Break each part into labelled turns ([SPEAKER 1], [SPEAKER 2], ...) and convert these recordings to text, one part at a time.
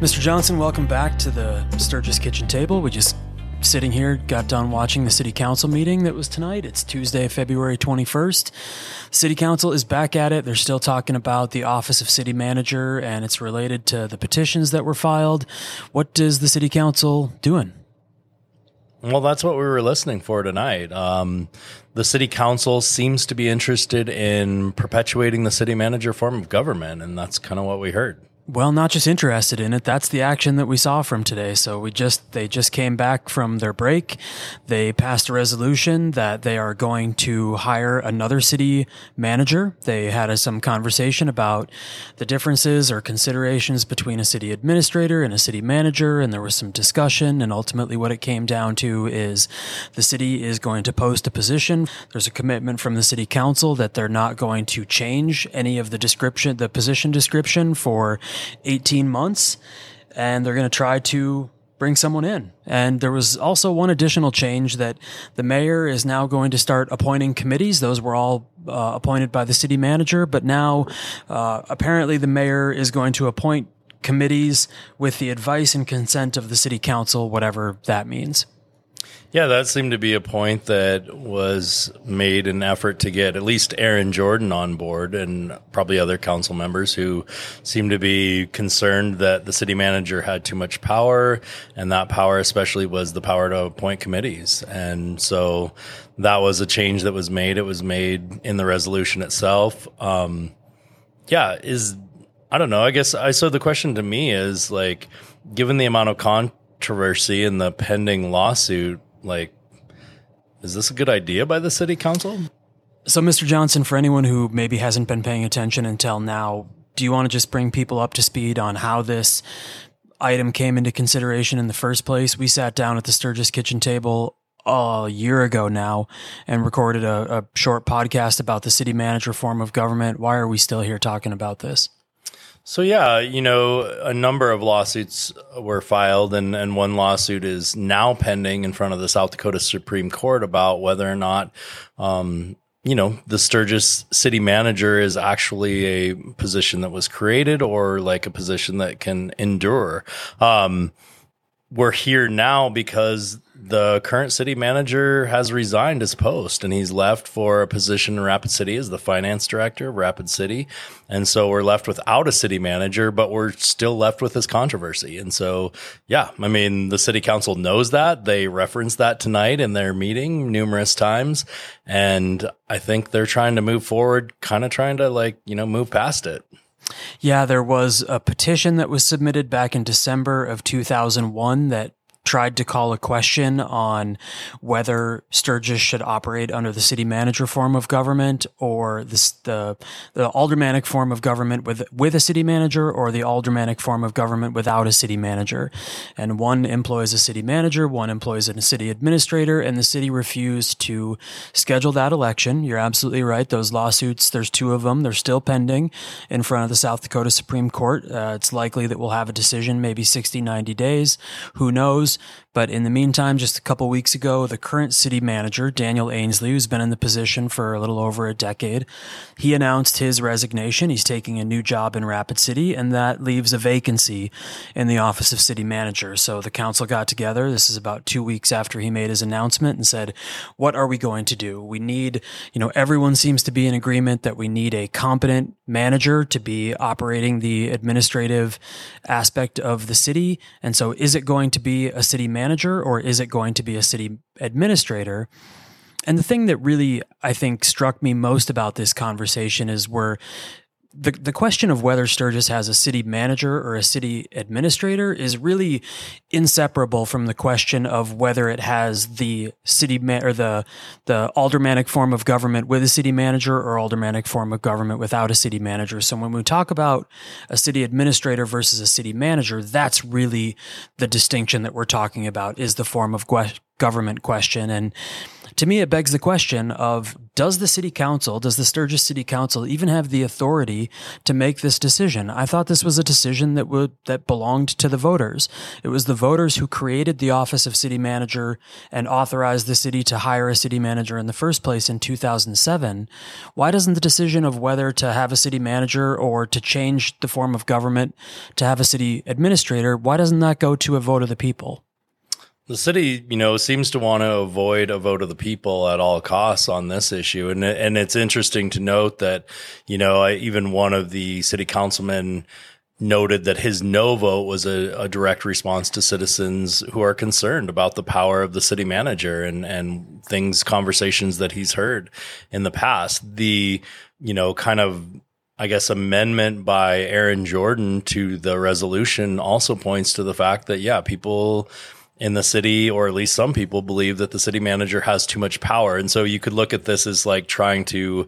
[SPEAKER 1] Mr. Johnson, welcome back to the Sturgis Kitchen Table. We just sitting here, got done watching the city council meeting that was tonight. It's Tuesday, February 21st. City council is back at it. They're still talking about the office of city manager and it's related to the petitions that were filed. What is the city council doing?
[SPEAKER 2] Well, that's what we were listening for tonight. Um, the city council seems to be interested in perpetuating the city manager form of government, and that's kind of what we heard.
[SPEAKER 1] Well, not just interested in it. That's the action that we saw from today. So we just, they just came back from their break. They passed a resolution that they are going to hire another city manager. They had a, some conversation about the differences or considerations between a city administrator and a city manager. And there was some discussion. And ultimately what it came down to is the city is going to post a position. There's a commitment from the city council that they're not going to change any of the description, the position description for 18 months and they're going to try to bring someone in. And there was also one additional change that the mayor is now going to start appointing committees. Those were all uh, appointed by the city manager, but now uh, apparently the mayor is going to appoint committees with the advice and consent of the city council, whatever that means.
[SPEAKER 2] Yeah, that seemed to be a point that was made an effort to get at least Aaron Jordan on board and probably other council members who seemed to be concerned that the city manager had too much power and that power especially was the power to appoint committees. And so that was a change that was made. It was made in the resolution itself. Um, yeah, is I don't know. I guess I so the question to me is like given the amount of controversy and the pending lawsuit like, is this a good idea by the city council?
[SPEAKER 1] So, Mr. Johnson, for anyone who maybe hasn't been paying attention until now, do you want to just bring people up to speed on how this item came into consideration in the first place? We sat down at the Sturgis kitchen table a year ago now and recorded a, a short podcast about the city manager form of government. Why are we still here talking about this?
[SPEAKER 2] So yeah, you know, a number of lawsuits were filed, and and one lawsuit is now pending in front of the South Dakota Supreme Court about whether or not, um, you know, the Sturgis city manager is actually a position that was created or like a position that can endure. Um, we're here now because the current city manager has resigned his post and he's left for a position in Rapid City as the finance director of Rapid City. And so we're left without a city manager, but we're still left with this controversy. And so, yeah, I mean, the city council knows that. They referenced that tonight in their meeting numerous times. And I think they're trying to move forward, kind of trying to like, you know, move past it.
[SPEAKER 1] Yeah, there was a petition that was submitted back in December of 2001 that tried to call a question on whether Sturgis should operate under the city manager form of government or the, the, the aldermanic form of government with, with a city manager or the aldermanic form of government without a city manager. And one employs a city manager, one employs a city administrator, and the city refused to schedule that election. You're absolutely right. Those lawsuits, there's two of them. They're still pending in front of the South Dakota Supreme Court. Uh, it's likely that we'll have a decision maybe 60, 90 days. Who knows? But in the meantime, just a couple weeks ago, the current city manager, Daniel Ainslie, who's been in the position for a little over a decade, he announced his resignation. He's taking a new job in Rapid City, and that leaves a vacancy in the office of city manager. So the council got together. This is about two weeks after he made his announcement and said, what are we going to do? We need, you know, everyone seems to be in agreement that we need a competent manager to be operating the administrative aspect of the city. And so is it going to be a city manager or is it going to be a city administrator? And the thing that really I think struck me most about this conversation is we're the, the question of whether Sturgis has a city manager or a city administrator is really inseparable from the question of whether it has the city ma- or the the aldermanic form of government with a city manager or aldermanic form of government without a city manager. So when we talk about a city administrator versus a city manager, that's really the distinction that we're talking about is the form of government question and to me, it begs the question of does the city council, does the Sturgis City Council even have the authority to make this decision? I thought this was a decision that would that belonged to the voters. It was the voters who created the office of city manager and authorized the city to hire a city manager in the first place in 2007. Why doesn't the decision of whether to have a city manager or to change the form of government to have a city administrator, why doesn't that go to a vote of the people?
[SPEAKER 2] The city, you know, seems to want to avoid a vote of the people at all costs on this issue, and and it's interesting to note that, you know, even one of the city councilmen noted that his no vote was a, a, direct response to citizens who are concerned about the power of the city manager and and things conversations that he's heard in the past. The you know kind of I guess amendment by Aaron Jordan to the resolution also points to the fact that yeah people in the city, or at least some people believe that the city manager has too much power. And so you could look at this as like trying to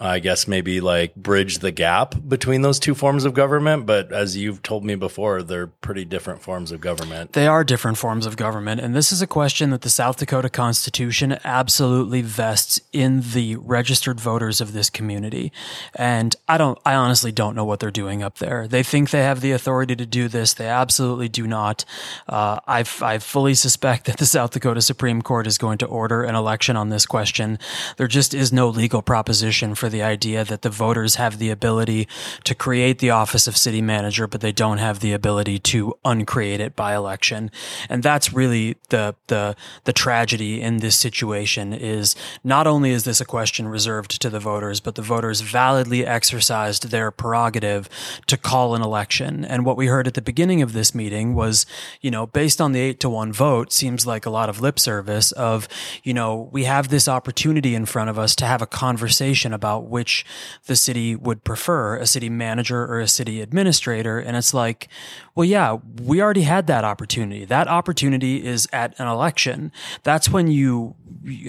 [SPEAKER 2] I guess maybe like bridge the gap between those two forms of government. But as you've told me before, they're pretty different forms of government.
[SPEAKER 1] They are different forms of government. And this is a question that the South Dakota Constitution absolutely vests in the registered voters of this community. And I don't, I honestly don't know what they're doing up there. They think they have the authority to do this. They absolutely do not. Uh, I, I fully suspect that the South Dakota Supreme Court is going to order an election on this question. There just is no legal proposition for the idea that the voters have the ability to create the office of city manager, but they don't have the ability to uncreate it by election. And that's really the, the, the tragedy in this situation is not only is this a question reserved to the voters, but the voters validly exercised their prerogative to call an election. And what we heard at the beginning of this meeting was, you know, based on the eight to one vote, seems like a lot of lip service of, you know, we have this opportunity in front of us to have a conversation about which the city would prefer a city manager or a city administrator. And it's like, well, yeah, we already had that opportunity. That opportunity is at an election. That's when you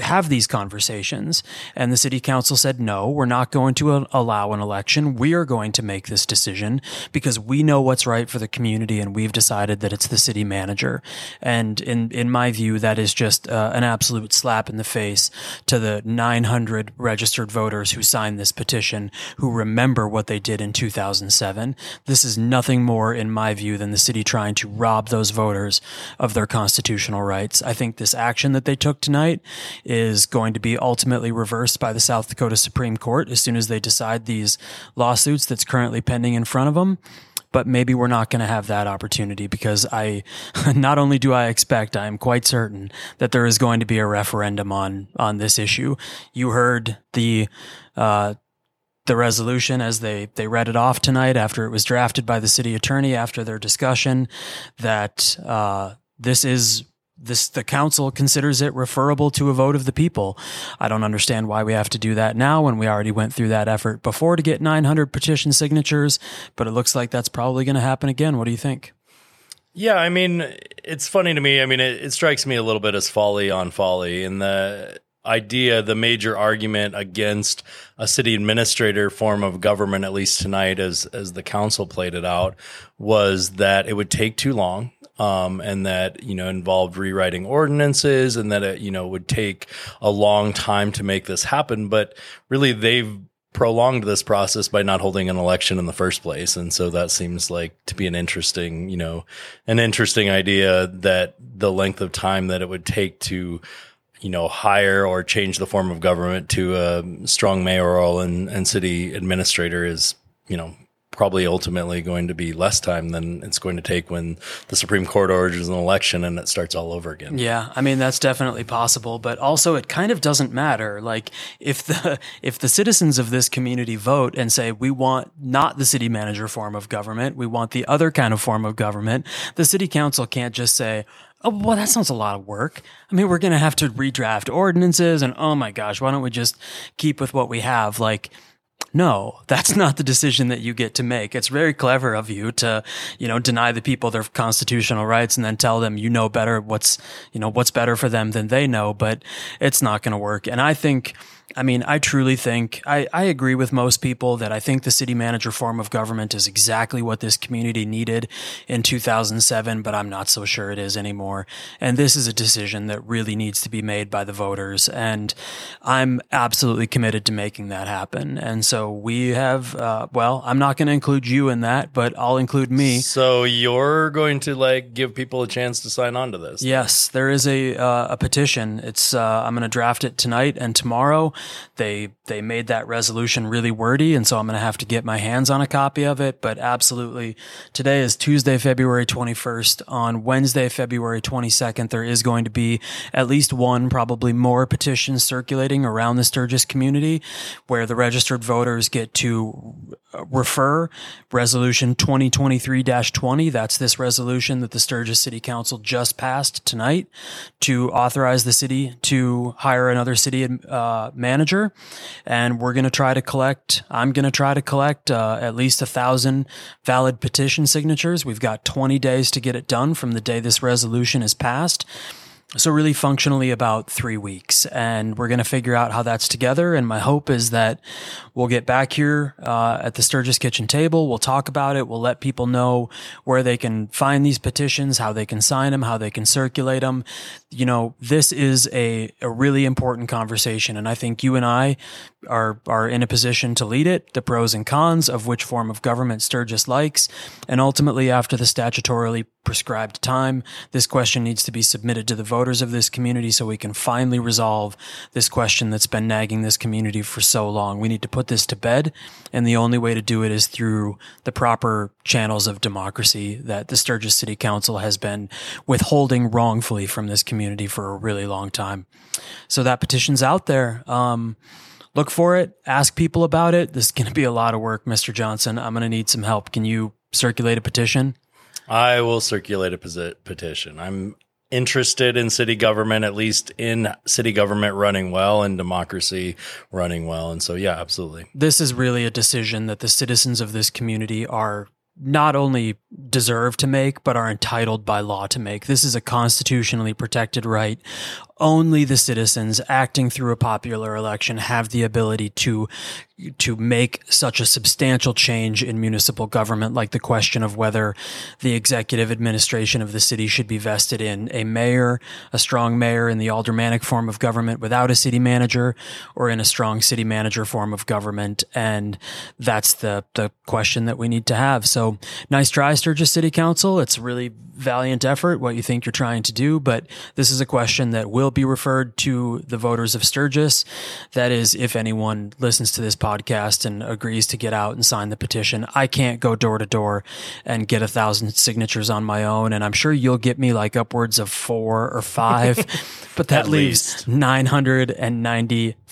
[SPEAKER 1] have these conversations. And the city council said, no, we're not going to allow an election. We are going to make this decision because we know what's right for the community and we've decided that it's the city manager. And in, in my view, that is just uh, an absolute slap in the face to the 900 registered voters who signed this petition who remember what they did in 2007. This is nothing more, in my view, than the city trying to rob those voters of their constitutional rights. I think this action that they took tonight is going to be ultimately reversed by the South Dakota Supreme Court as soon as they decide these lawsuits that's currently pending in front of them but maybe we're not going to have that opportunity because I not only do I expect, I am quite certain that there is going to be a referendum on on this issue. You heard the uh, the resolution as they they read it off tonight after it was drafted by the city attorney after their discussion that uh, this is this the council considers it referable to a vote of the people. I don't understand why we have to do that now when we already went through that effort before to get 900 petition signatures, but it looks like that's probably going to happen again. What do you think?
[SPEAKER 2] Yeah, I mean, it's funny to me. I mean, it, it strikes me a little bit as folly on folly in the idea, the major argument against a city administrator form of government, at least tonight, as as the council played it out, was that it would take too long um, and that you know involved rewriting ordinances, and that it you know would take a long time to make this happen. But really, they've prolonged this process by not holding an election in the first place, and so that seems like to be an interesting you know an interesting idea that the length of time that it would take to you know, hire or change the form of government to a strong mayoral and, and city administrator is, you know, probably ultimately going to be less time than it's going to take when the Supreme Court orders an election and it starts all over again.
[SPEAKER 1] Yeah, I mean that's definitely possible, but also it kind of doesn't matter. Like if the if the citizens of this community vote and say we want not the city manager form of government, we want the other kind of form of government, the city council can't just say, Oh, well, that sounds a lot of work. I mean, we're going to have to redraft ordinances and oh my gosh, why don't we just keep with what we have? Like, no, that's not the decision that you get to make. It's very clever of you to, you know, deny the people their constitutional rights and then tell them you know better what's, you know, what's better for them than they know, but it's not going to work. And I think I mean, I truly think, I, I agree with most people that I think the city manager form of government is exactly what this community needed in 2007, but I'm not so sure it is anymore. And this is a decision that really needs to be made by the voters. And I'm absolutely committed to making that happen. And so we have, uh, well, I'm not going to include you in that, but I'll include me.
[SPEAKER 2] So you're going to like give people a chance to sign on to this?
[SPEAKER 1] Yes, there is a, uh, a petition. It's, uh, I'm going to draft it tonight and tomorrow. They they made that resolution really wordy, and so I'm going to have to get my hands on a copy of it. But absolutely, today is Tuesday, February 21st. On Wednesday, February 22nd, there is going to be at least one, probably more petitions circulating around the Sturgis community, where the registered voters get to refer resolution 2023-20 that's this resolution that the Sturgis City Council just passed tonight to authorize the city to hire another city uh, manager and we're going to try to collect. I'm going to try to collect uh, at least a thousand valid petition signatures. We've got 20 days to get it done from the day this resolution is passed. So, really, functionally, about three weeks. And we're going to figure out how that's together. And my hope is that we'll get back here uh, at the Sturgis Kitchen table. We'll talk about it. We'll let people know where they can find these petitions, how they can sign them, how they can circulate them. You know, this is a, a really important conversation. And I think you and I are, are in a position to lead it, the pros and cons of which form of government Sturgis likes. And ultimately, after the statutorily prescribed time, this question needs to be submitted to the voters of this community so we can finally resolve this question that's been nagging this community for so long. We need to put this to bed, and the only way to do it is through the proper channels of democracy that the Sturgis City Council has been withholding wrongfully from this community for a really long time. So that petition's out there. Um, look for it, ask people about it. This is going to be a lot of work, Mr. Johnson. I'm going to need some help. Can you circulate a petition?
[SPEAKER 2] I will circulate a petition. I'm interested in city government, at least in city government running well and democracy running well. And so, yeah, absolutely.
[SPEAKER 1] This is really a decision that the citizens of this community are not only deserve to make, but are entitled by law to make. This is a constitutionally protected right. Only the citizens acting through a popular election have the ability to to make such a substantial change in municipal government like the question of whether the executive administration of the city should be vested in a mayor a strong mayor in the aldermanic form of government without a city manager or in a strong city manager form of government. And that's the the question that we need to have. So nice try Sturgis City Council it's a really valiant effort what you think you're trying to do but this is a question that will be referred to the voters of Sturgis. That is, if anyone listens to this podcast and agrees to get out and sign the petition. I can't go door to door and get a thousand signatures on my own. And I'm sure you'll get me like upwards of four or five, but that leaves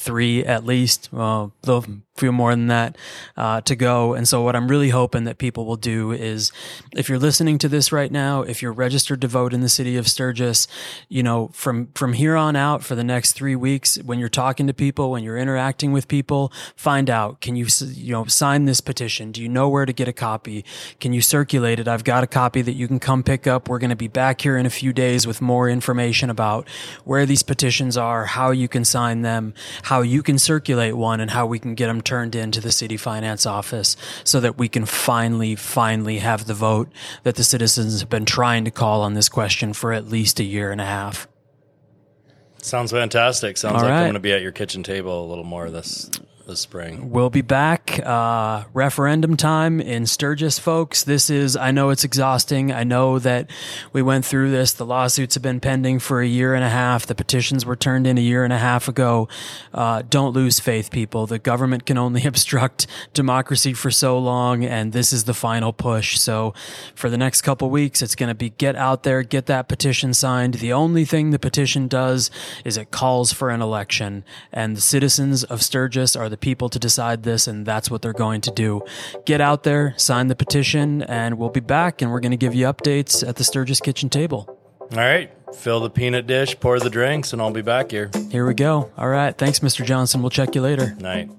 [SPEAKER 1] 993 at least. Well, a few more than that uh, to go. And so, what I'm really hoping that people will do is, if you're listening to this right now, if you're registered to vote in the city of Sturgis, you know, from from here on out for the next three weeks, when you're talking to people, when you're interacting with people, find out can you you know sign this petition? Do you know where to get a copy? Can you circulate it? I've got a copy that you can come pick up. We're going to be back here in a few days with more information about where these petitions are, how you can sign them, how you can circulate one, and how we can get them turned into the city finance office so that we can finally, finally have the vote that the citizens have been trying to call on this question for at least a year and a half.
[SPEAKER 2] Sounds fantastic. Sounds All like right. I'm going to be at your kitchen table a little more this this spring.
[SPEAKER 1] We'll be back. Uh, referendum time in Sturgis, folks. This is, I know it's exhausting. I know that we went through this. The lawsuits have been pending for a year and a half. The petitions were turned in a year and a half ago. Uh, don't lose faith, people. The government can only obstruct democracy for so long, and this is the final push. So for the next couple weeks, it's going to be get out there, get that petition signed. The only thing the petition does is it calls for an election, and the citizens of Sturgis are the people to decide this, and that's what they're going to do. Get out there, sign the petition, and we'll be back, and we're going to give you updates at the Sturgis Kitchen table.
[SPEAKER 2] All right. Fill the peanut dish, pour the drinks, and I'll be back here.
[SPEAKER 1] Here we go. All right. Thanks, Mr. Johnson. We'll check you later.
[SPEAKER 2] Night.